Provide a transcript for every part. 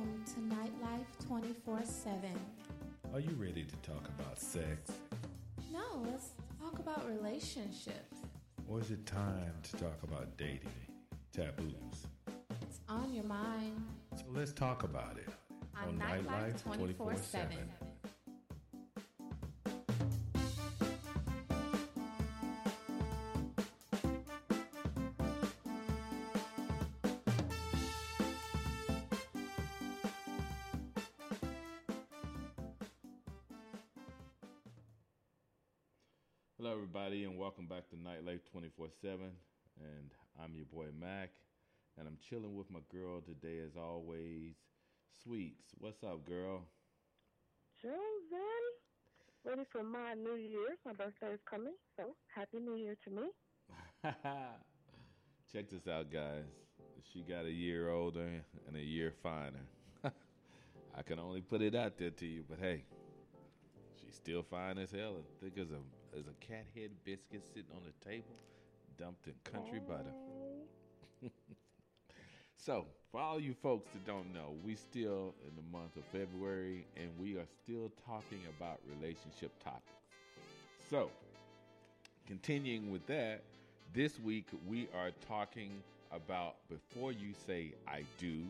welcome to Nightlife 24 7. Are you ready to talk about sex? No, let's talk about relationships. Or is it time to talk about dating taboos? It's on your mind. So let's talk about it on, on Nightlife 24 7. 747, and I'm your boy Mac, and I'm chilling with my girl today as always, Sweets. What's up, girl? Children, ready for my New year. My birthday is coming, so Happy New Year to me. Check this out, guys. She got a year older and a year finer. I can only put it out there to you, but hey, she's still fine as hell and thick as a as a cat head biscuit sitting on the table dumped in country butter. so, for all you folks that don't know, we still in the month of February and we are still talking about relationship topics. So, continuing with that, this week we are talking about before you say I do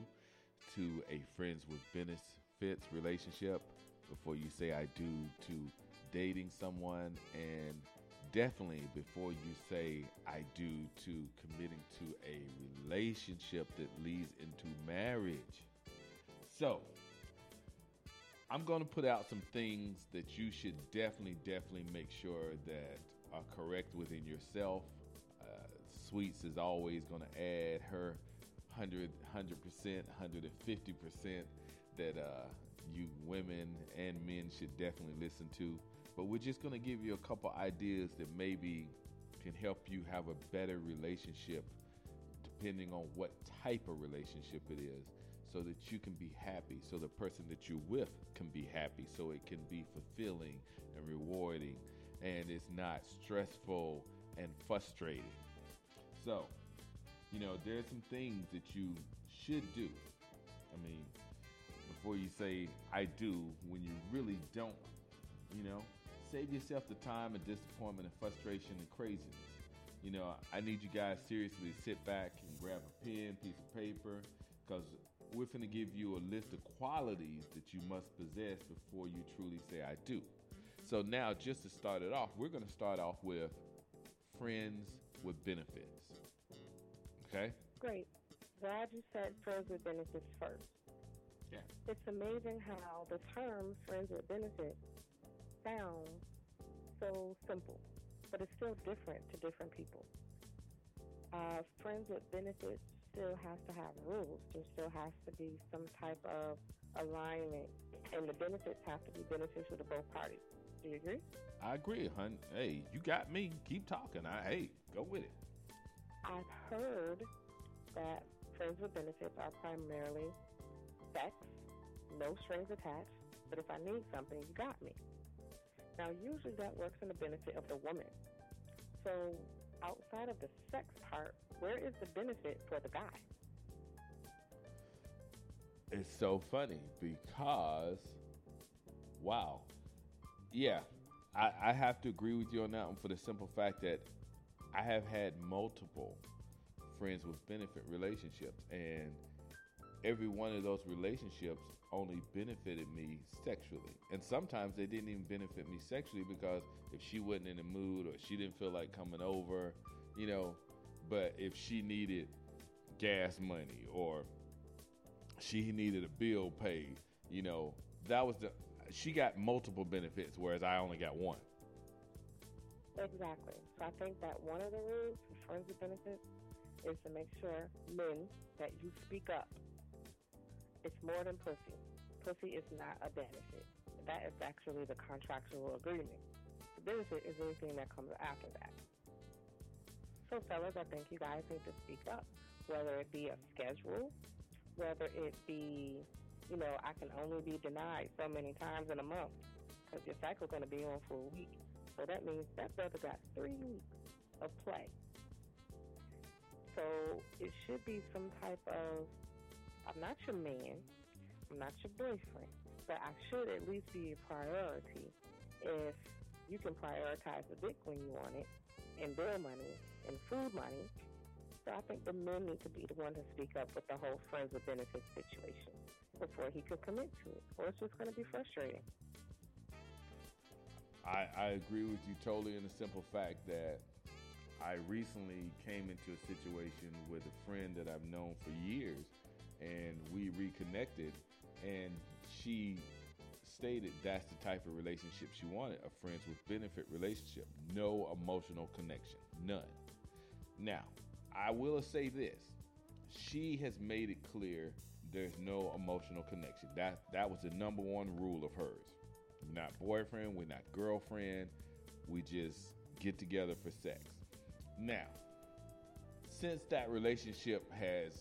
to a friends with benefits relationship before you say I do to dating someone, and definitely before you say I do to committing to a relationship that leads into marriage. So, I'm going to put out some things that you should definitely, definitely make sure that are correct within yourself. Uh, Sweets is always going to add her 100, 100%, 150% that uh, you women and men should definitely listen to. But we're just going to give you a couple ideas that maybe can help you have a better relationship depending on what type of relationship it is so that you can be happy so the person that you're with can be happy so it can be fulfilling and rewarding and it's not stressful and frustrating so you know there's some things that you should do i mean before you say I do when you really don't. You know, save yourself the time and disappointment and frustration and craziness. You know, I need you guys seriously to sit back and grab a pen, piece of paper, because we're going to give you a list of qualities that you must possess before you truly say I do. So now, just to start it off, we're going to start off with friends with benefits. Okay? Great. Glad you said friends with benefits first. Yeah. It's amazing how the term friends with benefits sounds so simple, but it's still different to different people. Uh, friends with benefits still has to have rules. There still has to be some type of alignment, and the benefits have to be beneficial to both parties. Do you agree? I agree, hun. Hey, you got me. Keep talking. I hey, go with it. I've heard that friends with benefits are primarily sex, no strings attached, but if I need something, you got me. Now, usually that works in the benefit of the woman. So, outside of the sex part, where is the benefit for the guy? It's so funny because, wow, yeah, I, I have to agree with you on that one for the simple fact that I have had multiple friends with benefit relationships, and every one of those relationships only benefited me sexually. And sometimes they didn't even benefit me sexually because if she wasn't in the mood or she didn't feel like coming over, you know, but if she needed gas money or she needed a bill paid, you know, that was the she got multiple benefits whereas I only got one. Exactly. So I think that one of the rules for friends with benefits is to make sure men that you speak up it's more than pussy. Pussy is not a benefit. That is actually the contractual agreement. The benefit is anything that comes after that. So, fellas, I think you guys need to speak up, whether it be a schedule, whether it be, you know, I can only be denied so many times in a month because your cycle's going to be on for a week. So that means that brother got three weeks of play. So it should be some type of I'm not your man, I'm not your boyfriend, but I should at least be a priority if you can prioritize the dick when you want it, and bill money, and food money. So I think the men need to be the one to speak up with the whole friends with benefits situation before he could commit to it, or it's just going to be frustrating. I, I agree with you totally in the simple fact that I recently came into a situation with a friend that I've known for years, and we reconnected, and she stated that's the type of relationship she wanted a friends with benefit relationship, no emotional connection, none. Now, I will say this she has made it clear there's no emotional connection. That, that was the number one rule of hers. We're not boyfriend, we're not girlfriend, we just get together for sex. Now, since that relationship has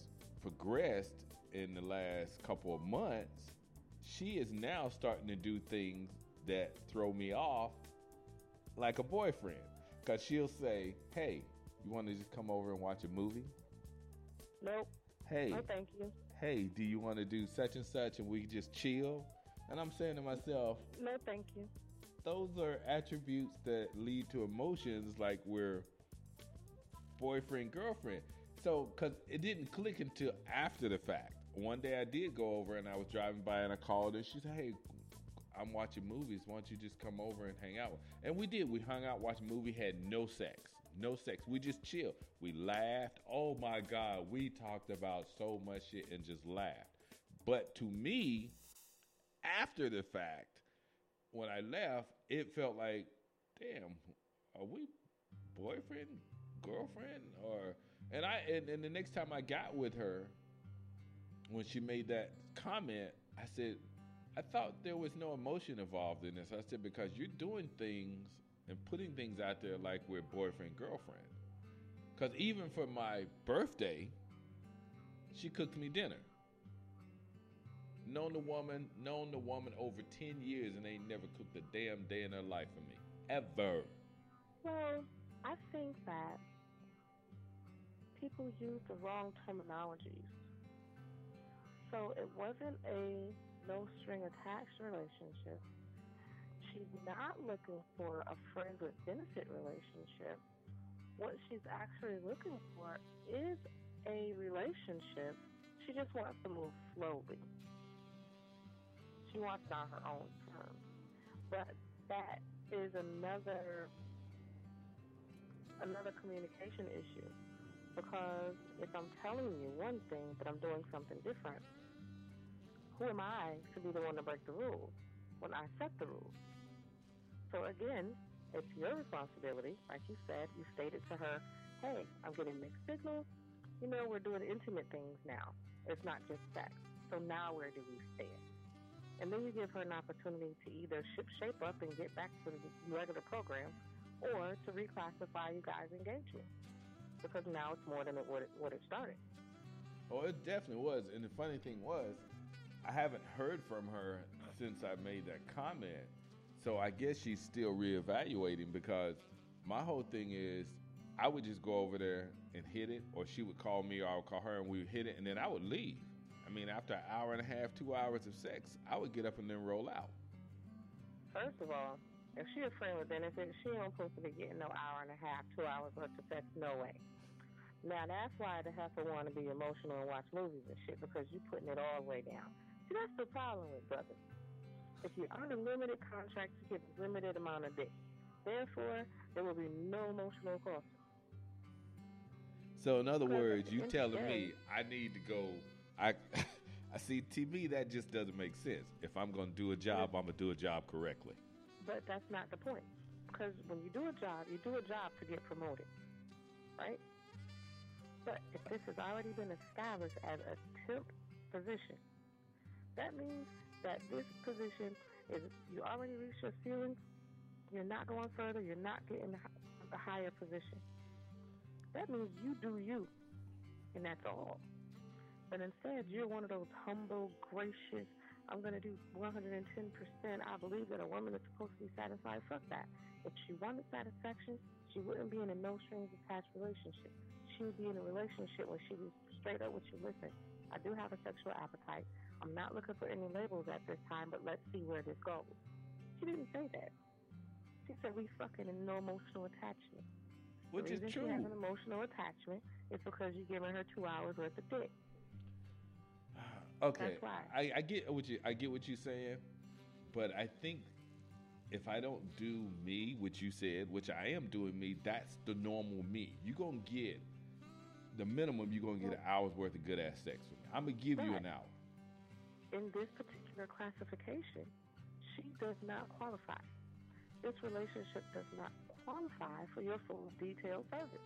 progressed in the last couple of months, she is now starting to do things that throw me off like a boyfriend. Because she'll say, Hey, you want to just come over and watch a movie? Nope. Hey, No, thank you. hey, do you want to do such and such and we just chill? And I'm saying to myself, No, thank you. those are attributes that lead to emotions like we're boyfriend girlfriend so because it didn't click until after the fact one day i did go over and i was driving by and i called her. She said hey i'm watching movies. Why don't you just come over and hang out? And we did. We hung out watched a movie had no sex no sex. We just chilled we laughed. Oh my god we talked about so much shit and just laughed. But to me after the fact when I left, it felt like, damn, are we boyfriend, girlfriend, or? And I and, and the next time I got with her, when she made that comment, I said, I thought there was no emotion involved in this. I said because you're doing things and putting things out there like we're boyfriend, girlfriend. Because even for my birthday, she cooked me dinner known the woman, known the woman over 10 years and ain't never cooked a damn day in her life for me. Ever. Well, I think that people use the wrong terminologies. So it wasn't a no string attached relationship. She's not looking for a friend with benefit relationship. What she's actually looking for is a relationship. She just wants to move slowly. She wants it on her own terms. But that is another another communication issue. Because if I'm telling you one thing but I'm doing something different, who am I to be the one to break the rules when I set the rules? So again, it's your responsibility. Like you said, you stated to her, hey, I'm getting mixed signals. You know, we're doing intimate things now. It's not just sex. So now where do we stand? And then you give her an opportunity to either ship shape up and get back to the regular program or to reclassify you guys' engagement. Because now it's more than it, what, it, what it started. Oh, it definitely was. And the funny thing was, I haven't heard from her since I made that comment. So I guess she's still reevaluating because my whole thing is I would just go over there and hit it, or she would call me, or I would call her, and we would hit it, and then I would leave. I mean, after an hour and a half, two hours of sex, I would get up and then roll out. First of all, if she a friend with benefits, she ain't supposed to be getting no hour and a half, two hours worth of sex. No way. Now that's why the heifer want to be emotional and watch movies and shit because you're putting it all the way down. See, that's the problem with brothers. If you're on a limited contract, you get a limited amount of dick. Therefore, there will be no emotional cost. So in other words, you telling me I need to go. I, I see. To me, that just doesn't make sense. If I'm going to do a job, I'm gonna do a job correctly. But that's not the point. Because when you do a job, you do a job to get promoted. Right? But if this has already been established as a temp position, that means that this position is you already reached your ceiling, you're not going further, you're not getting the higher position. That means you do you, and that's all. But instead, you're one of those humble, gracious, I'm going to do 110%. I believe that a woman is supposed to be satisfied. Fuck that. If she wanted satisfaction, she wouldn't be in a no strings attached relationship. She would be in a relationship where she was straight up with you. Listen, I do have a sexual appetite. I'm not looking for any labels at this time, but let's see where this goes. She didn't say that. She said we fucking in no emotional attachment. Which the is reason true. She has an emotional attachment is because you're giving her two hours worth of dick. Okay, That's why. I, I get what you I get what you're saying, but I think if I don't do me, which you said, which I am doing me, that's the normal me. You're gonna get the minimum. You're gonna get an hour's worth of good ass sex with me. I'm gonna give you an hour. In this particular classification, she does not qualify. This relationship does not qualify for your full detailed service.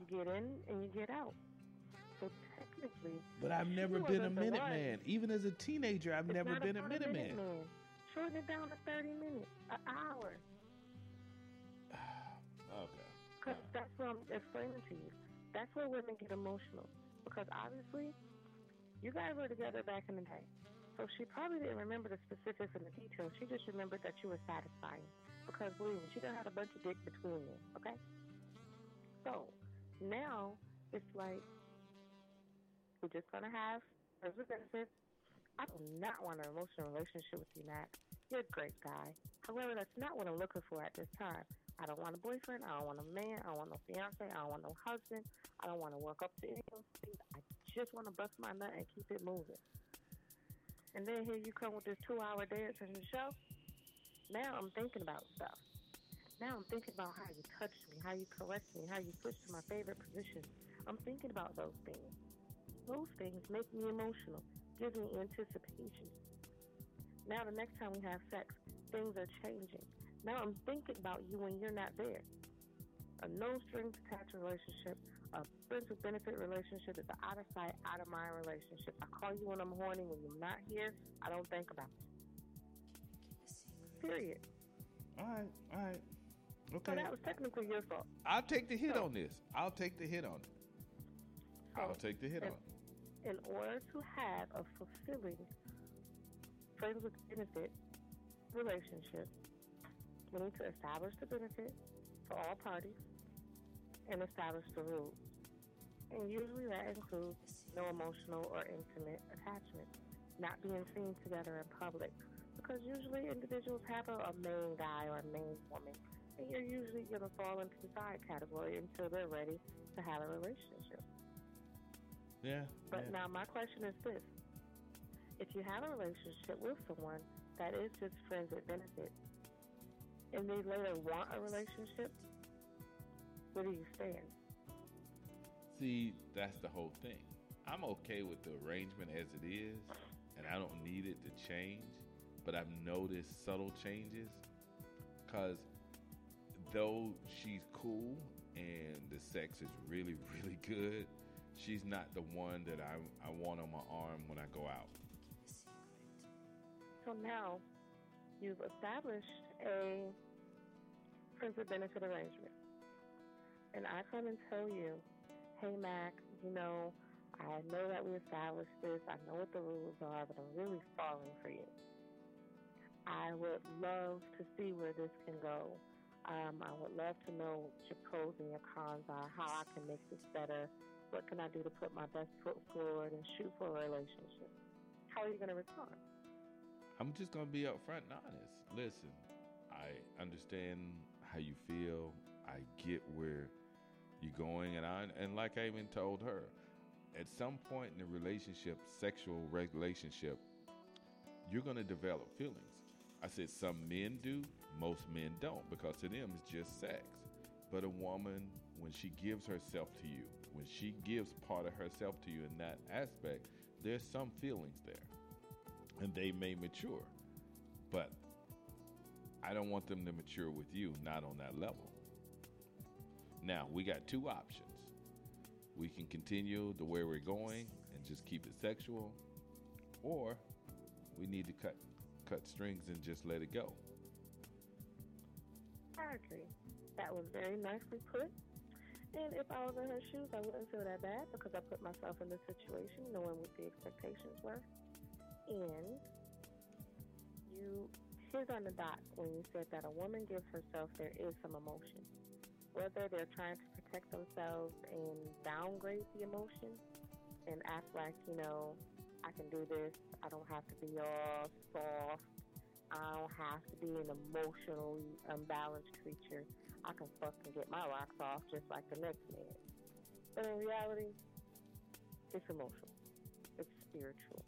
You get in and you get out. So technically, but I've never been a wasn't minute man. Even as a teenager, I've It's never been a about minute. Shorten it down to 30 minutes, an hour. Okay. Because that's what I'm explaining to you. That's where women get emotional. Because obviously, you guys were together back in the day. So she probably didn't remember the specifics and the details. She just remembered that you were satisfying. Because believe me, she done had a bunch of dick between you, okay? So now it's like we're just gonna have as a benefit. I do not want an emotional relationship with you, Mac. You're a great guy. However, that's not what I'm looking for at this time. I don't want a boyfriend. I don't want a man. I don't want no fiance. I don't want no husband. I don't want to work up to any of those things. I just want to bust my nut and keep it moving. And then here you come with this two-hour dance and the show. Now I'm thinking about stuff. Now I'm thinking about how you touch me, how you caress me, how you switch to my favorite position. I'm thinking about those things. Those things make me emotional, give me anticipation. Now the next time we have sex, things are changing. Now I'm thinking about you when you're not there. A no strings attached relationship, a friends with benefit relationship is an out of sight, out of mind relationship. I call you when I'm horny. When you're not here, I don't think about you. Period. All right. All right. So Okay. that was technically your fault. I'll take the hit So- on this. I'll take the hit on it. I'll take the hit on it. in order to have a fulfilling friends with benefit relationship, we need to establish the benefit for all parties and establish the rules. And usually that includes no emotional or intimate attachment, not being seen together in public. Because usually individuals have a, a main guy or a main woman, and you're usually going to fall into the side category until they're ready to have a relationship. Yeah. But yeah. now my question is this. If you have a relationship with someone that is just friends with benefits, and they later want a relationship, where do you stand? See, that's the whole thing. I'm okay with the arrangement as it is, and I don't need it to change. But I've noticed subtle changes because though she's cool and the sex is really, really good, she's not the one that I, I want on my arm when I go out. So now you've established a friends with benefit arrangement. And I come and tell you, hey, Mac, you know, I know that we established this. I know what the rules are, but I'm really falling for you. I would love to see where this can go. Um, I would love to know what your pros and your cons are, how I can make this better. What can I do to put my best foot forward and shoot for a relationship? How are you going to respond? I'm just gonna be upfront and honest. Listen, I understand how you feel. I get where you're going, and I and like I even told her, at some point in the relationship, sexual relationship, you're gonna develop feelings. I said some men do, most men don't, because to them it's just sex. But a woman, when she gives herself to you, when she gives part of herself to you in that aspect, there's some feelings there and they may mature. But I don't want them to mature with you, not on that level. Now, we got two options. We can continue the way we're going and just keep it sexual, or we need to cut cut strings and just let it go. I agree. That was very nicely put. And if I was in her shoes, I wouldn't feel that bad because I put myself in the situation knowing what the expectations were. And you hit on the dot when you said that a woman gives herself, there is some emotion. Whether they're trying to protect themselves and downgrade the emotion, and act like, you know, I can do this. I don't have to be all soft. I don't have to be an emotionally unbalanced creature. I can fucking get my rocks off just like the next man. But in reality, it's emotional. It's spiritual.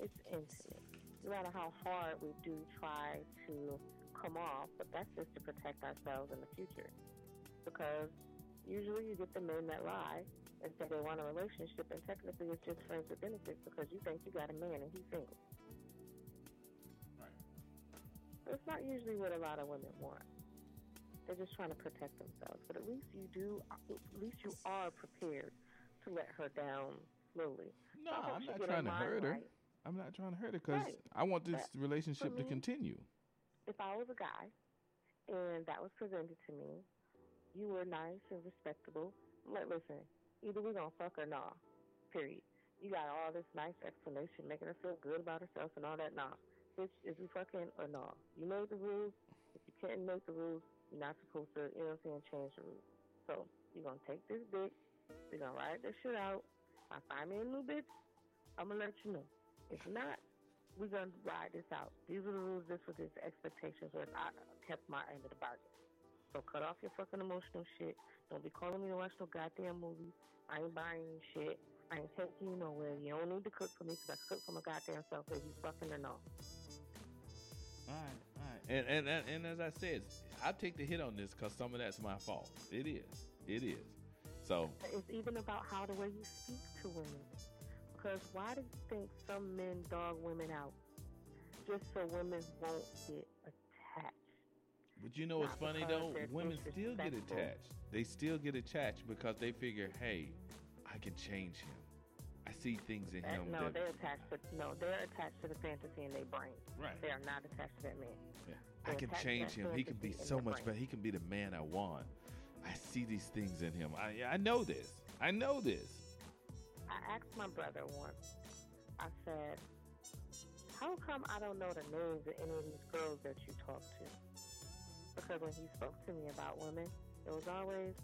It's intimate. No matter how hard we do try to come off, but that's just to protect ourselves in the future. Because usually you get the men that lie and say they want a relationship, and technically it's just friends with benefits because you think you got a man and he's single. Right. It's not usually what a lot of women want. They're just trying to protect themselves. But at least you do, at least you are prepared to let her down slowly. No, hope I'm not trying to hurt her. right. I'm not trying to hurt her because Right. I want this But relationship for to continue. If I was a guy and that was presented to me, you were nice and respectable. Like, listen, either we gonna fuck or nah. Period. You got all this nice explanation making her feel good about herself and all that. Nah. Bitch, is we fucking or nah? You made the rules. If you can't make the rules, you're not supposed to, you know what I'm saying, change the rules. So you're gonna take this dick. We're gonna ride this shit out. If I find me a new bitch, I'm gonna let you know. If not, we're gonna ride this out. These are the rules. This was his expectations. Or I kept my end of the bargain. So cut off your fucking emotional shit. Don't be calling me to watch no goddamn movie. I ain't buying you shit. I ain't taking you nowhere. You don't need to cook for me because I cook for my goddamn self. If you fucking or not. All right, all right. And, and and and as I said, I take the hit on this because some of that's my fault. It is. It is. So It's even about how the way you speak to women. Because why do you think some men dog women out? Just so women won't get attached. But you know what's funny though? Women still get attached. They still get attached because they figure, hey, I can change him. I see things in That- him no, that they're attached to no, they're attached to the fantasy in their brain. right. They are not attached to that man. Yeah. I can change him. He can be so much brain. better. He can be the man I want. I see these things in him. I I know this. I know this. I asked my brother once. I said, "How come I don't know the names of any of these girls that you talk to?" Because when he spoke to me about women, it was always,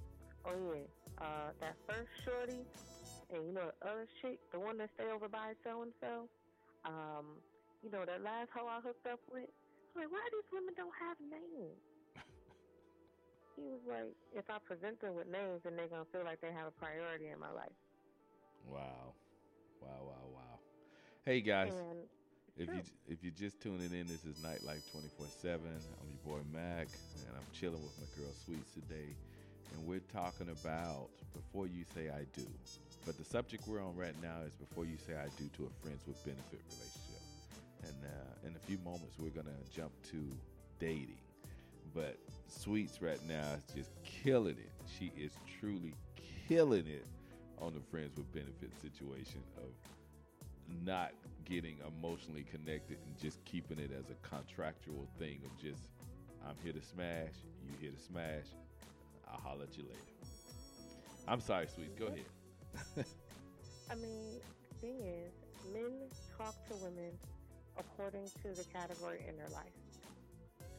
"Oh yeah, uh, that first shorty, and you know the other chick, the one that stay over by so and so, um, you know that last hoe I hooked up with." I'm like, why these women don't have names? he was like, if I present them with names, then they're gonna feel like they have a priority in my life. Wow. Wow, wow, wow. Hey guys, And if you if you're just tuning in, this is Nightlife 24/7. I'm your boy Mac, and I'm chilling with my girl Sweets today, and we're talking about before you say I do. But the subject we're on right now is before you say I do to a friends with benefit relationship. And uh, in a few moments, we're gonna jump to dating. But Sweets right now is just killing it. She is truly killing it on the friends with benefits situation of not getting emotionally connected and just keeping it as a contractual thing of just I'm here to smash, you here to smash, I'll holler at you later. I'm sorry, sweets, go ahead. I mean, thing is, men talk to women according to the category in their life.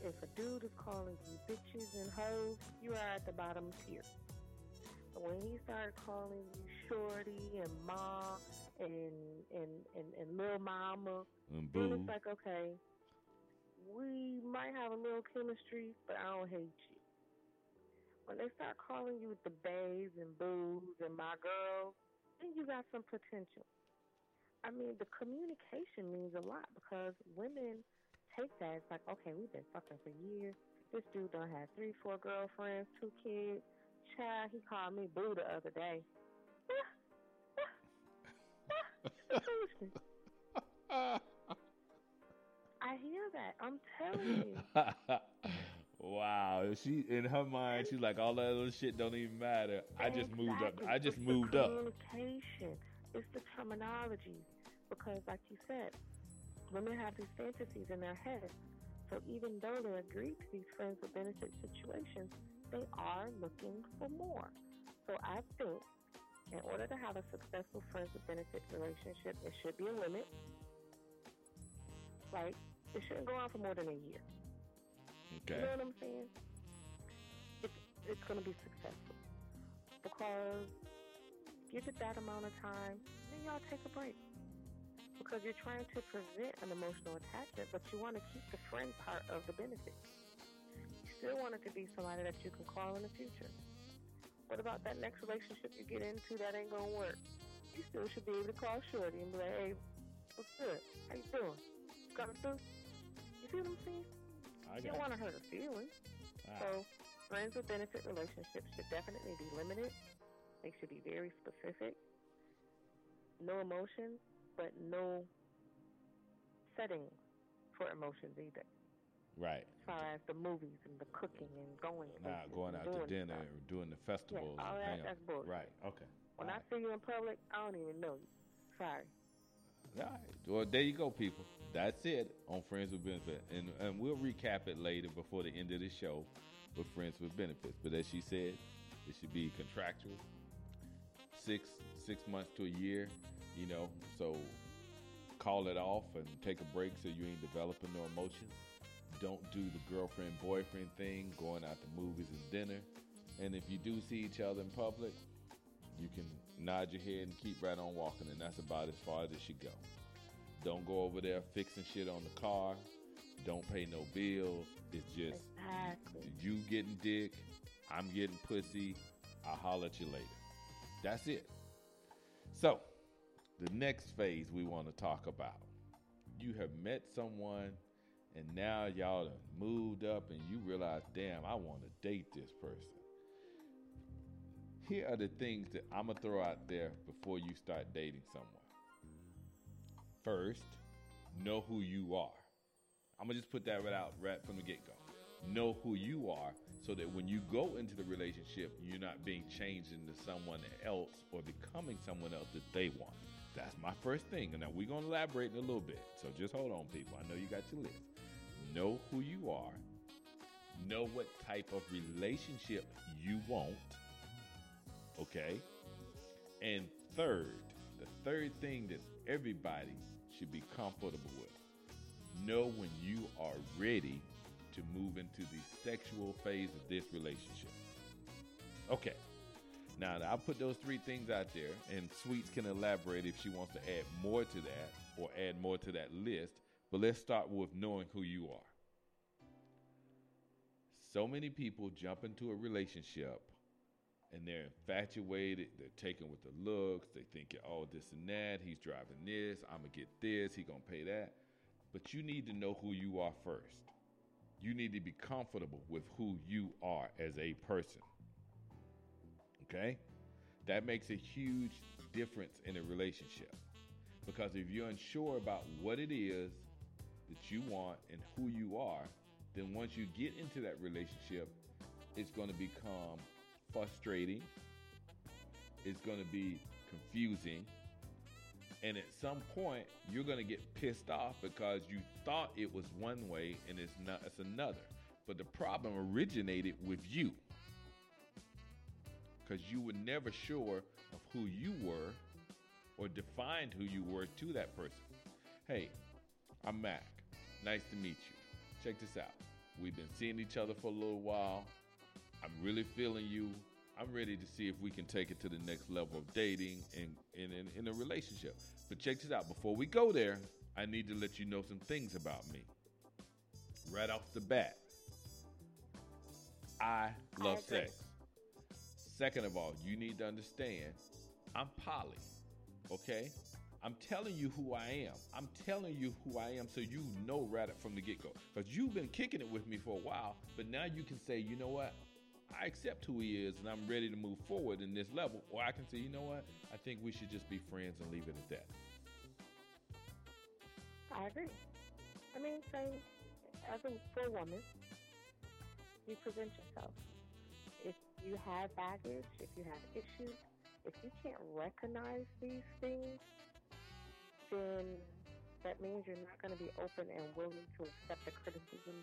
If a dude is calling you bitches and hoes, you are at the bottom tier. But when he started calling you shorty and ma and and and, and little mama, And boo. it's like, okay, we might have a little chemistry, but I don't hate you. When they start calling you the baes and boos and my girl, then you got some potential. I mean, the communication means a lot because women take that. It's like, okay, we've been fucking for years. This dude done had three, four girlfriends, two kids. Child, he called me boo the other day. Foolishness. I hear that. I'm telling you. wow. She in her mind, she's like all that other shit don't even matter. I just moved up. I just It's moved the up. Communication. It's the terminology. Because, like you said, women have these fantasies in their head. So even though they agree to these friends with benefit situations, they are looking for more. So I think in order to have a successful friends with benefits relationship, there should be a limit. Like, it shouldn't go on for more than a year. Okay. You know what I'm saying? It's it's gonna be successful because give it that amount of time. then y'all take a break. Because you're trying to prevent an emotional attachment, but you want to keep the friend part of the benefit. You still want it to be somebody that you can call in the future. What about that next relationship you get into that ain't gonna work? You still should be able to call Shorty and be like, hey, what's good? How you doing? Coming through? You see what I'm saying? I you don't want to hurt her feelings. Ah, So, friends with benefit relationships should definitely be limited. They should be very specific. No emotions, but no settings for emotions either. Right. As far as the movies and the cooking and going, Not going out to dinner stuff. or doing the festivals. all and that- that's bullshit. Right. Okay. When All I see you in public, I don't even know you. Sorry. All right. Well, there you go, people. That's it on Friends with Benefits, and and we'll recap it later before the end of the show with Friends with Benefits. But as she said, it should be contractual, six six months to a year. You know, so call it off and take a break so you ain't developing no emotions. Don't do the girlfriend boyfriend thing, going out to movies and dinner. And if you do see each other in public, you can nod your head and keep right on walking, and that's about as far as it should go. Don't go over there fixing shit on the car. Don't pay no bills. It's just Exactly. you getting dick, I'm getting pussy. I'll holler at you later. That's it. So, the next phase we want to talk about. You have met someone, and now y'all done moved up, and you realize, damn, I want to date this person. Here are the things that I'm going to throw out there before you start dating someone. First, know who you are. I'm gonna just put that right out right from the get go. Know who you are so that when you go into the relationship, you're not being changed into someone else or becoming someone else that they want. That's my first thing. And now we're gonna elaborate in a little bit. So just hold on, people. I know you got your list. Know who you are. Know what type of relationship you want. Okay? And third, the third thing that everybody should be comfortable with know when you are ready to move into the sexual phase of this relationship. Okay. Now, I'll put those three things out there, and Sweets can elaborate if she wants to add more to that or add more to that list. But let's start with knowing who you are. So many people jump into a relationship and they're infatuated. They're taken with the looks. They think, oh, this and that. He's driving this. I'm going to get this. He going to pay that. But you need to know who you are first. You need to be comfortable with who you are as a person. Okay? That makes a huge difference in a relationship. Because if you're unsure about what it is that you want and who you are, then once you get into that relationship, it's going to become frustrating. It's going to be confusing. And at some point, you're going to get pissed off because you thought it was one way and it's not it's another. But the problem originated with you. Cuz you were never sure of who you were or defined who you were to that person. Hey, I'm Mac. Nice to meet you. Check this out. We've been seeing each other for a little while. I'm really feeling you. I'm ready to see if we can take it to the next level of dating and in, a relationship. But check this out. Before we go there, I need to let you know some things about me. Right off the bat, I love agree. sex. Second of all, you need to understand I'm poly. Okay? I'm telling you who I am. I'm telling you who I am so you know right from the get go. Because you've been kicking it with me for a while, but now you can say, you know what? I accept who he is and I'm ready to move forward in this level. Or I can say, you know what? I think we should just be friends and leave it at that. I agree. I mean, say, as a a woman, you present yourself. If you have baggage, if you have issues, if you can't recognize these things, then that means you're not going to be open and willing to accept the criticism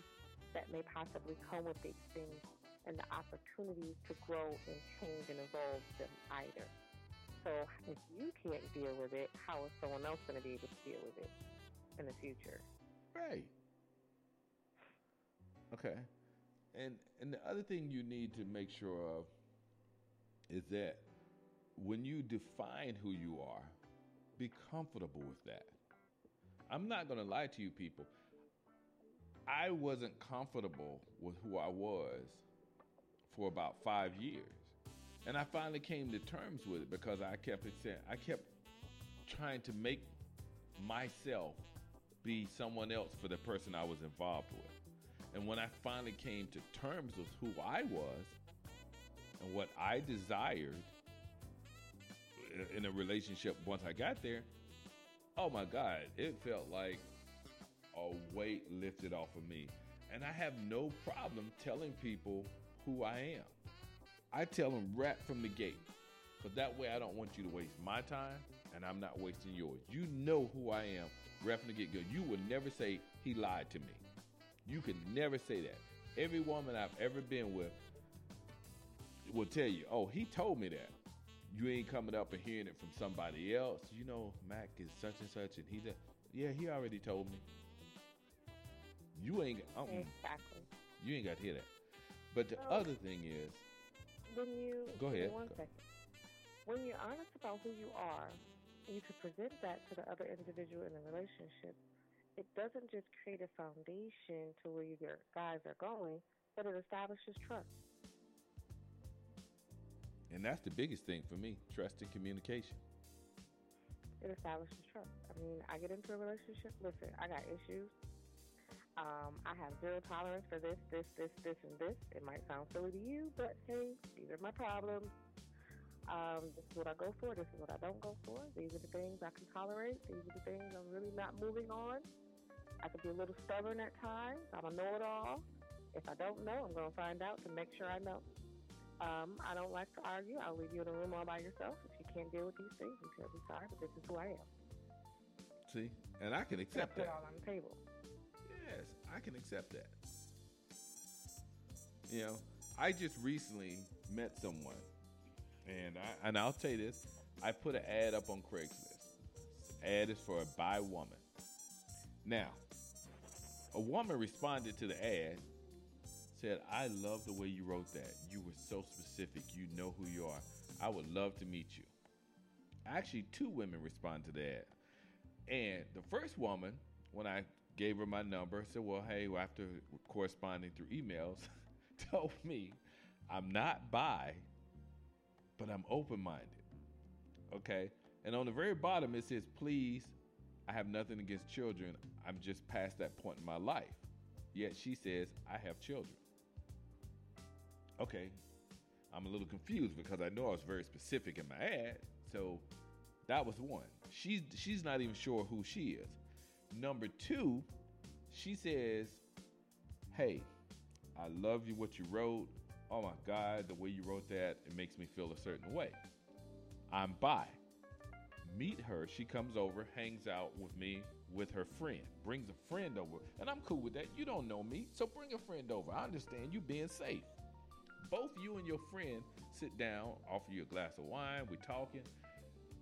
that may possibly come with these things and the opportunities to grow and change and evolve them either. So if you can't deal with it, how is someone else going to be able to deal with it in the future? Right. Okay. And and the other thing you need to make sure of is that when you define who you are, Be comfortable with that. I'm not going to lie to you, people. I wasn't comfortable with who I was for about five years. And I finally came to terms with it because I kept saying, I kept trying to make myself be someone else for the person I was involved with. And when I finally came to terms with who I was and what I desired in a relationship once I got there, oh my God, it felt like a weight lifted off of me. And I have no problem telling people who I am. I tell them right from the gate. But that way I don't want you to waste my time and I'm not wasting yours. You know who I am right from the get go. You will never say he lied to me. You can never say that. Every woman I've ever been with will tell you, oh, he told me that. You ain't coming up and hearing it from somebody else. You know, Mac is such and such, and he, yeah, he already told me. You ain't, uh exactly. You ain't got to hear that. But the Well, other thing is, When you Go ahead. One Go. second. When you're honest about who you are, and you can present that to the other individual in the relationship, it doesn't just create a foundation to where your guys are going, but it establishes trust. And that's the biggest thing for me trust and communication. It establishes trust. I mean, I get into a relationship. Listen, I got issues. Um, I have zero tolerance for this, this, this, this, and this. It might sound silly to you, but hey, these are my problems. Um, this is what I go for. This is what I don't go for. These are the things I can tolerate. These are the things I'm really not moving on. I can be a little stubborn at times. I'm a know-it-all. If I don't know, I'm going to find out to make sure I know. Um, I don't like to argue. I'll leave you in a room all by yourself. If you can't deal with these things, you tell me sorry, but this is who I am. See? And I can accept put it that. all on the table. Yes, I can accept that. You know, I just recently met someone, and I and I'll tell you this: I put an ad up on Craigslist. Ad is for a bi woman. Now, a woman responded to the ad, said, "I love the way you wrote that. You were so specific. You know who you are. I would love to meet you." Actually, two women responded to that. And the first woman, when I gave her my number, said, Well, hey, after corresponding through emails, told me I'm not bi, but I'm open minded. Okay. And on the very bottom, it says, Please, I have nothing against children. I'm just past that point in my life. Yet she says, I have children. Okay. I'm a little confused because I know I was very specific in my ad. So that was one. She's she's not even sure who she is. Number two, she says, "Hey, I love you what you wrote. Oh my God, the way you wrote that, it makes me feel a certain way. I'm bi. Meet her. She comes over, hangs out with me with her friend, brings a friend over, and I'm cool with that. You don't know me, so bring a friend over. I understand you being safe. Both you and your friend sit down, offer you a glass of wine, we're talking.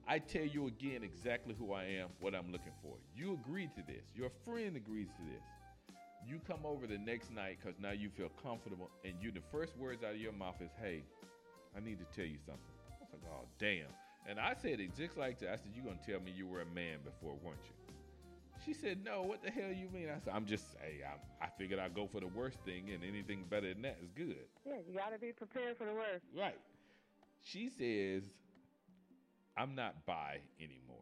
I tell you again exactly who I am, what I'm looking for. You agree to this. Your friend agrees to this. You come over the next night because now you feel comfortable, and you the first words out of your mouth is, "Hey, I need to tell you something." I was like, "Oh, damn!" And I said it just like that. I said, "You're gonna tell me you were a man before, weren't you?" She said, "No. What the hell you mean?" I said, "I'm just, hey, I, I figured I'd go for the worst thing, and anything better than that is good." Yeah, you got to be prepared for the worst. Right. She says, I'm not bi anymore.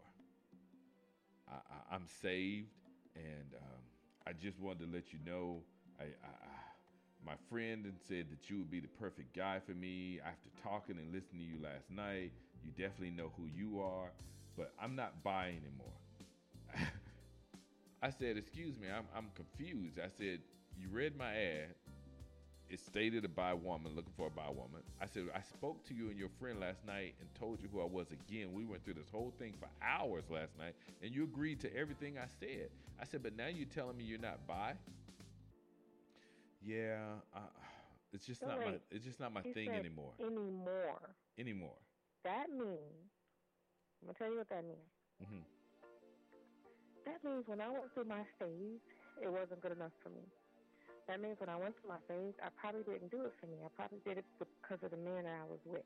I, I, I'm saved, and um, I just wanted to let you know. I, I, I, my friend and said that you would be the perfect guy for me. After talking and listening to you last night, you definitely know who you are, but I'm not bi anymore. I said, Excuse me, I'm, I'm confused. I said, You read my ad it stated a bi woman looking for a bi woman. I said I spoke to you and your friend last night and told you who I was again. We went through this whole thing for hours last night, and you agreed to everything I said. I said, but now you're telling me you're not bi. Yeah, I, it's just not my it's just not my He thing anymore. Anymore. Anymore. That means, I'm going to tell you what that means. hmm That means when I went through my phase, it wasn't good enough for me. That means when I went through my phase, I probably didn't do it for me. I probably did it because of the man that I was with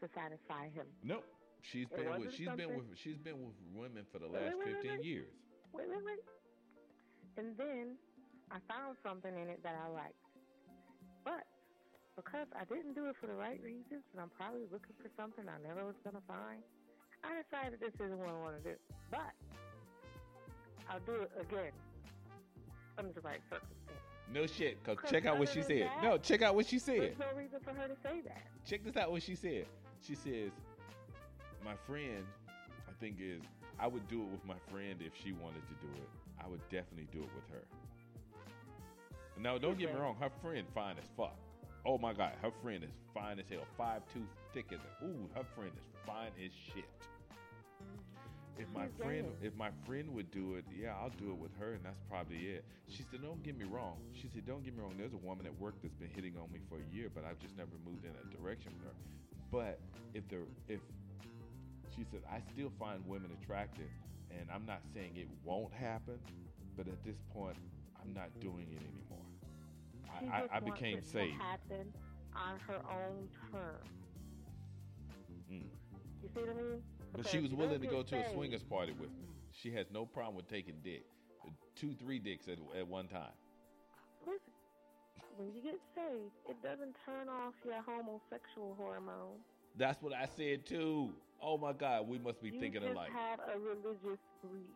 to satisfy him. Nope. She's It been with she's been with she's been with women for the last wait, wait, 15 wait. years. Wait, wait, wait. And then I found something in it that I liked. But because I didn't do it for the right reasons, and I'm probably looking for something I never was going to find, I decided this isn't what I want to do. But I'll do it again under the right circumstances. No shit, cause check out what she said. that- No, check out what she said. There's no reason for her to say that. Check this out what she said. She says, My friend, I think is I would do it with my friend if she wanted to do it. I would definitely do it with her. Now don't get me wrong, her friend fine as fuck. Oh my god, her friend is fine as hell. Five two thick as a ooh, her friend is fine as shit. If my friend if my friend would do it, yeah, I'll do it with her and that's probably it. She said, Don't get me wrong. She said, Don't get me wrong, there's a woman at work that's been hitting on me for a year, but I've just never moved in that direction with her. But if the if she said, I still find women attractive and I'm not saying it won't happen, but at this point I'm not doing it anymore. She I, I, I became saved. To happen on her own terms. Mm. You see what I mean? But she was willing to go to a swingers party with me. She has no problem with taking dick. Uh, Two, three dicks at, at one time. Listen, when you get saved, it doesn't turn off your homosexual hormone. That's what I said too. Oh my God, we must be you thinking just alike. have a religious belief.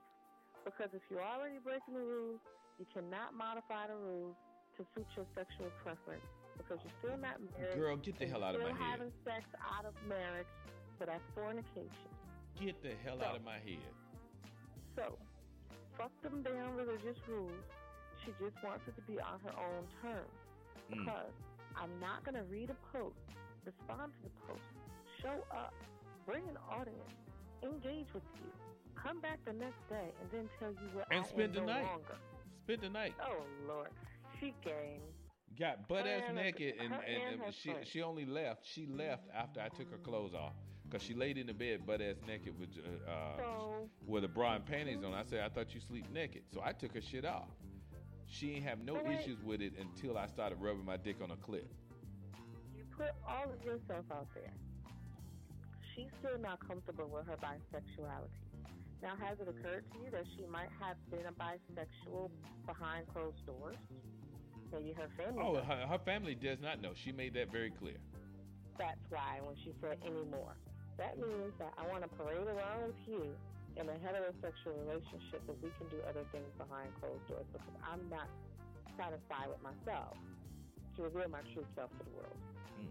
Because if you're already breaking the rules, you cannot modify the rules to suit your sexual preference. Because you're still not married. Girl, get the hell out of my head. head. having sex out of marriage, so that's fornication. Get the hell out of my head. So, fuck them damn religious rules. She just wants it to be on her own terms. Mm. Because I'm not going to read a post, respond to the post, show up, bring an audience, engage with you, come back the next day, and then tell you what And I spend the no night. longer. Spend the night. Oh, Lord. She game. Got butt ass naked, and, and, and she she only left. She left after I took her clothes off because she laid in the bed butt ass naked with uh, So, with a bra and panties on. I said, I thought you sleep naked, so I took her shit off. She ain't have no issues with it until I started rubbing my dick on a clit. you put all of yourself out there. She's still not comfortable with her bisexuality. Now, has it occurred to you that she might have been a bisexual behind closed doors? Maybe her family. Oh, her, her family does not know. She made that very clear. That's why when she said anymore, that means that I want to parade around with you in a heterosexual relationship, but we can do other things behind closed doors because I'm not satisfied with myself to reveal my true self to the world. Mm.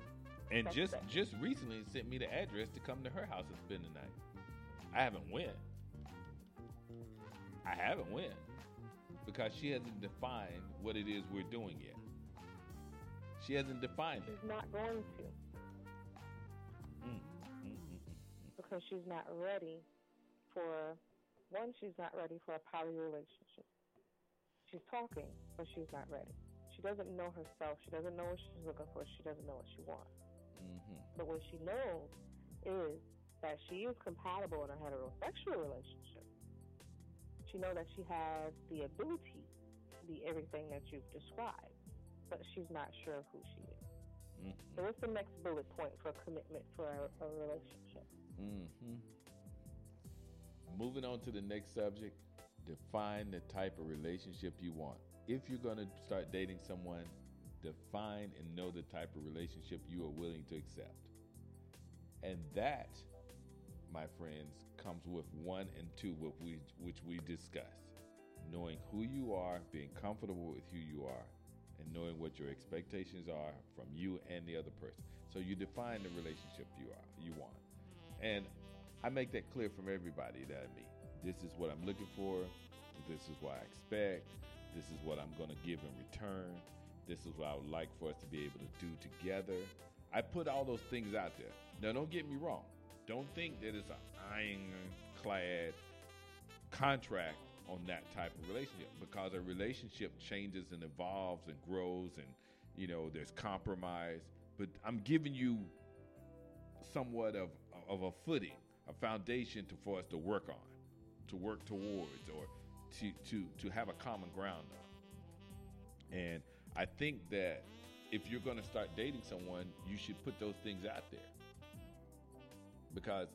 And That's just it. just recently sent me the address to come to her house and spend the night. I haven't went. I haven't went because she hasn't defined what it is we're doing yet. She hasn't defined it. She's not going to because she's not ready for one. She's not ready for a poly relationship. She's talking, but she's not ready. She doesn't know herself. She doesn't know what she's looking for. She doesn't know what she wants. Mhm. But what she knows is that she is compatible in a heterosexual relationship. She knows that she has the ability to be everything that you've described, but she's not sure of who she is. Mhm. So what's the next bullet point for commitment for a, a relationship? Mhm. Moving on to the next subject, define the type of relationship you want. If you're going to start dating someone, define and know the type of relationship you are willing to accept. And that, my friends, comes with one and two, which we discussed. Knowing who you are, being comfortable with who you are, and knowing what your expectations are from you and the other person. So you define the relationship you are you want. And I make that clear from everybody that I meet. This is what I'm looking for. This is what I expect. This is what I'm going to give in return. This is what I would like for us to be able to do together. I put all those things out there. Now, don't get me wrong. Don't think that it's an ironclad contract on that type of relationship because a relationship changes and evolves and grows and, you know, there's compromise. But I'm giving you somewhat of of a footing, a foundation to, for us to work on, to work towards, or to to to have a common ground on. And I think that if you're going to start dating someone, you should put those things out there because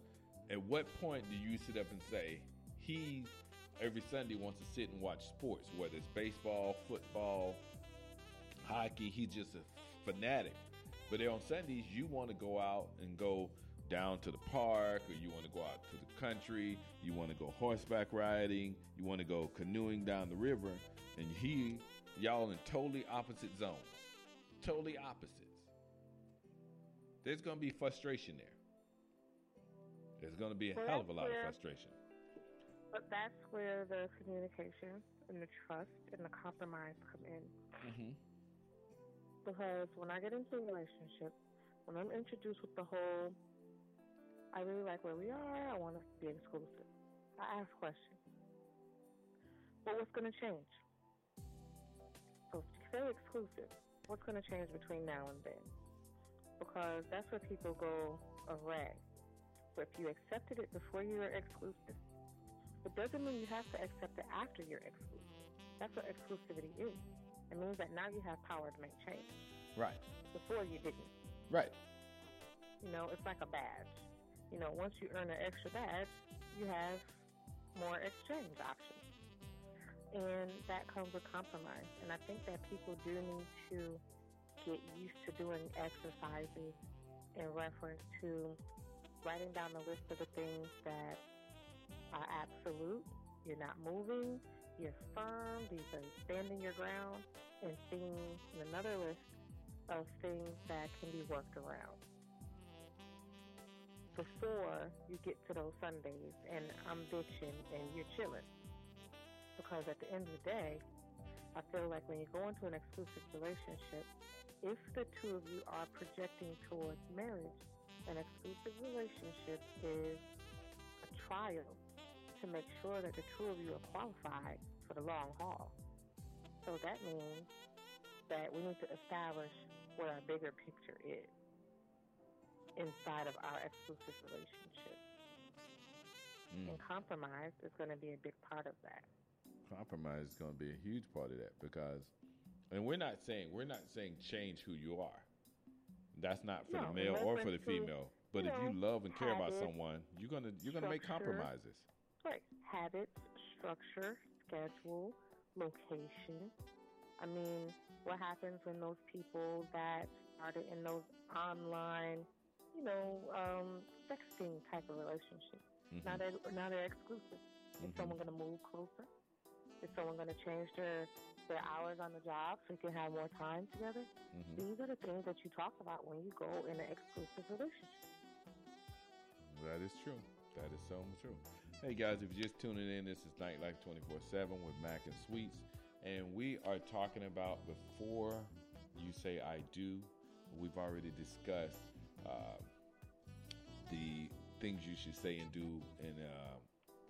At what point do you sit up and say he every Sunday wants to sit and watch sports, whether it's baseball, football, hockey? He's just a fanatic. But on Sundays, you want to go out and go down to the park, or you want to go out to the country, you want to go horseback riding, you want to go canoeing down the river, and he, y'all in totally opposite zones, totally opposites. There's going to be frustration there. There's going to be a Well, hell of a lot of frustration. But that's where the communication and the trust and the compromise come in. Mm-hmm. Because when I get into a relationship, when I'm introduced with the whole, I really like where we are, I want us to be exclusive. I ask questions. But what's going to change? So say exclusive, what's going to change between now and then? Because that's where people go awry. But if you accepted it before you were exclusive, it doesn't mean you have to accept it after you're exclusive. That's what exclusivity is. It means that now you have power to make change. Right. Before you didn't. Right. You know, it's like a badge. You know, once you earn an extra badge, you have more exchange options. And that comes with compromise. And I think that people do need to get used to doing exercises in reference to writing down the list of the things that are absolute. You're not moving. You're firm. These are standing your ground. And seeing another list of things that can be worked around before you get to those Sundays and I'm bitching and you're chilling. Because at the end of the day, I feel like when you go into an exclusive relationship, if the two of you are projecting towards marriage, an exclusive relationship is a trial to make sure that the two of you are qualified for the long haul. So that means that we need to establish what our bigger picture is inside of our exclusive relationship. Mm. And compromise is going to be a big part of that. compromise is going to be a huge part of that because and we're not saying we're not saying change who you are that's not for No, the male or for the reference to, female but you if you love and care about someone you're going to you're going to make compromises Right. Habits, structure, schedule, location. I mean, what happens when those people that started in those online, you know, um, sexting type of relationships, Mhm. now they're now they're exclusive. Is Mhm. someone going to move closer? Is someone going to change their their hours on the job so you can have more time together? Mhm. These are the things that you talk about when you go in an exclusive relationship. that is true that is so true hey guys if you're just tuning in this is nightlife 24-7 with mac and sweets and we are talking about before you say i do we've already discussed uh, the things you should say and do in uh,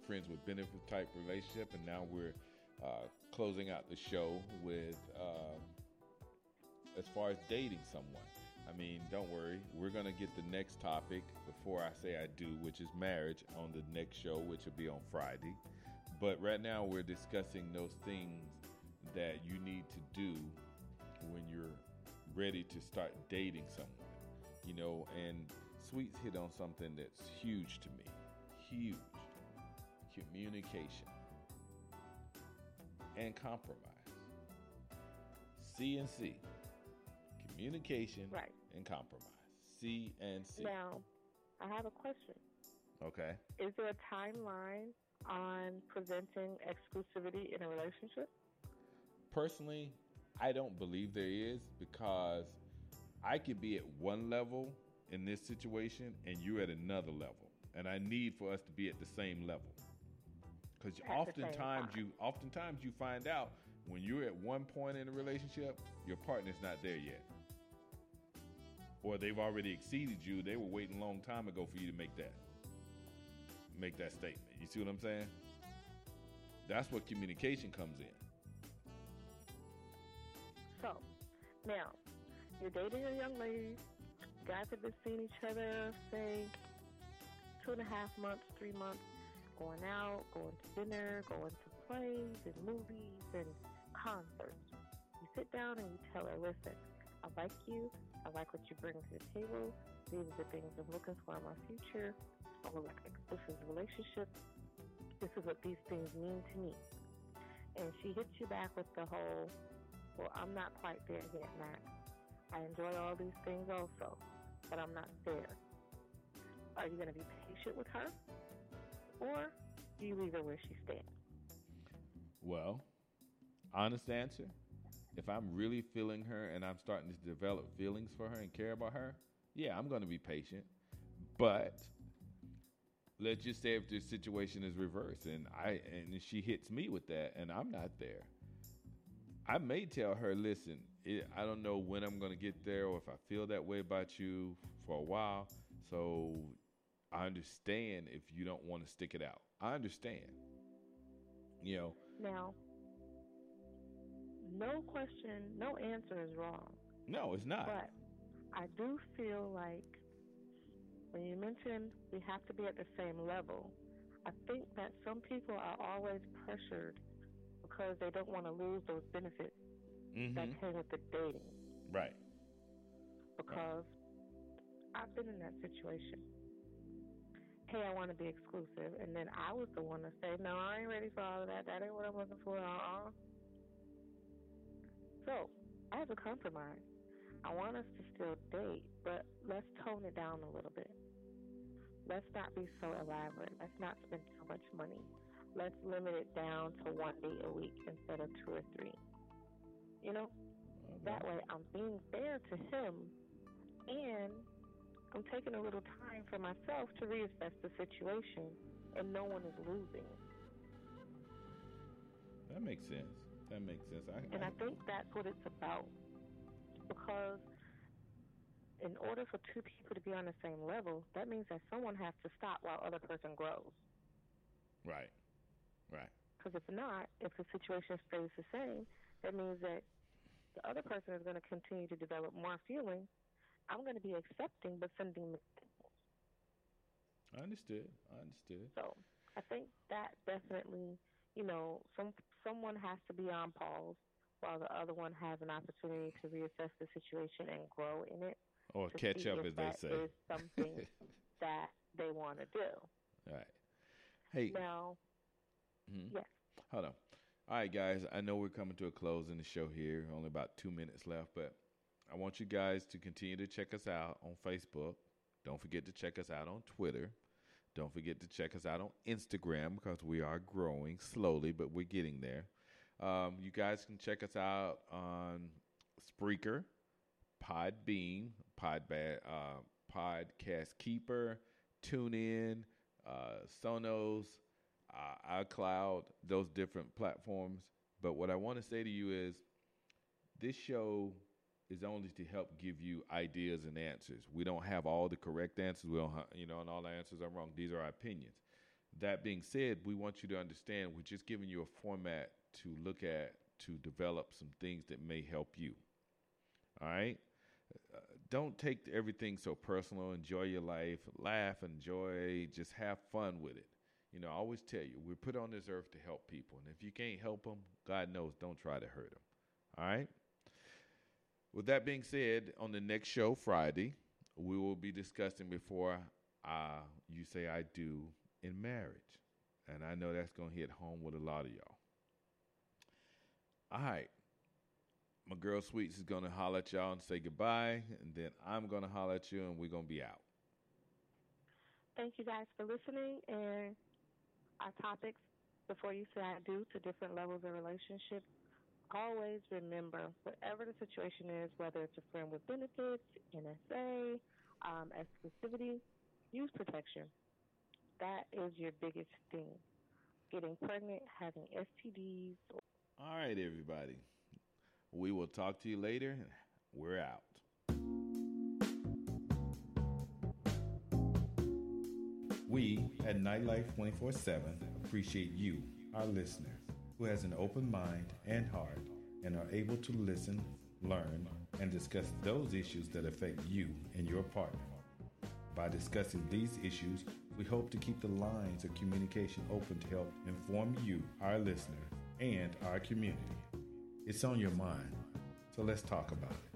friends with benefit type relationship and now we're uh, closing out the show with uh, as far as dating someone. I mean don't worry. We're going to get the next topic before i say i do which is marriage on the next show which will be on friday. But right now we're discussing those things that you need to do when you're ready to start dating someone you know and sweets hit on something that's huge to me. Huge. Communication. And compromise. C and c. Communication Right. and compromise. C and c. Now, I have a question. okay. Is there a timeline on preventing exclusivity in a relationship? personally i don't believe there is because i could be at one level in this situation and you're at another level. And i need for us to be at the same level. Because oftentimes you oftentimes you find out when you're at one point in a relationship your partner's not there yet. Or they've already exceeded you. They were waiting a long time ago for you to make that make that statement. You see what i'm saying? That's where communication comes in. So, now, you're dating a young lady. Guys have been seeing each other, say, two and a half months, three months, going out, going to dinner, going to plays and movies and concerts. You sit down and you tell her, listen, I like you. I like what you bring to the table. These are the things I'm looking for in my future. oh, like this is a relationship. This is what these things mean to me. And she hits you back with the whole, well, I'm not quite there yet, Matt. I enjoy all these things also, but I'm not there. Are you going to be patient with her? Or do you leave her where she stands? Well, honest answer if I'm really feeling her and I'm starting to develop feelings for her and care about her, yeah, I'm going to be patient. But let's just say if the situation is reversed and I and she hits me with that and I'm not there, I may tell her, listen, it, I don't know when I'm going to get there or if I feel that way about you for a while. So I understand if you don't want to stick it out. I understand. You know. Now, no question, no answer is wrong. No, it's not. But I do feel like when you mentioned we have to be at the same level, I think that some people are always pressured because they don't want to lose those benefits mm-hmm. that came with the dating. Right. Because right. I've been in that situation. Hey, I want to be exclusive. And then I was the one to say, no, I ain't ready for all of that. That ain't what I'm looking for. Uh-uh. So, as a compromise, I want us to still date, but let's tone it down a little bit. Let's not be so elaborate. Let's not spend so much money. Let's limit it down to one date a week instead of two or three. You know? Okay. That way I'm being fair to him and I'm taking a little time for myself to reassess the situation and no one is losing. That makes sense. That makes sense. I, and I, I think that's what it's about. Because in order for two people to be on the same level, that means that someone has to stop while other person grows. Right. Right. Because if not, if the situation stays the same, that means that the other person is going to continue to develop more feelings. I'm going to be accepting, but sending. I understood. I understood. So I think that definitely you know, some someone has to be on pause while the other one has an opportunity to reassess the situation and grow in it. Or catch up, as they say. Something that they want to do. All right. Hey. Now. Mm-hmm. Yes. Hold on. All right, guys. I know we're coming to a close in the show here. Only about two minutes left, but I want you guys to continue to check us out on Facebook. Don't forget to check us out on Twitter. Don't forget to check us out on Instagram because we are growing slowly, but we're getting there. Um, you guys can check us out on Spreaker, Podbean, Podbad, uh, Podcast Keeper, TuneIn, uh, Sonos, uh, iCloud, those different platforms. But what I want to say to you is this show is only to help give you ideas and answers. We don't have all the correct answers. We don't, you know, and all the answers are wrong. These are our opinions. That being said, we want you to understand we're just giving you a format to look at to develop some things that may help you. All right? Uh, don't take everything so personal. Enjoy your life, laugh, enjoy, just have fun with it. You know, I always tell you, we're put on this earth to help people. And if you can't help them, God knows, don't try to hurt them. All right? With that being said, on the next show Friday, we will be discussing before uh, you say I do in marriage. And I know that's going to hit home with a lot of y'all. All right. My girl Sweets is going to holler at y'all and say goodbye. And then I'm going to holler at you and we're going to be out. Thank you guys for listening. And our topics before you say I do to different levels of relationships always remember, whatever the situation is, whether it's a friend with benefits, NSA, um, exclusivity, use protection. That is your biggest thing. Getting pregnant, having STDs. All right, everybody. We will talk to you later. We're out. We at Nightlife 24 7 appreciate you, our listener who has an open mind and heart and are able to listen, learn, and discuss those issues that affect you and your partner. By discussing these issues, we hope to keep the lines of communication open to help inform you, our listener, and our community. It's on your mind, so let's talk about it.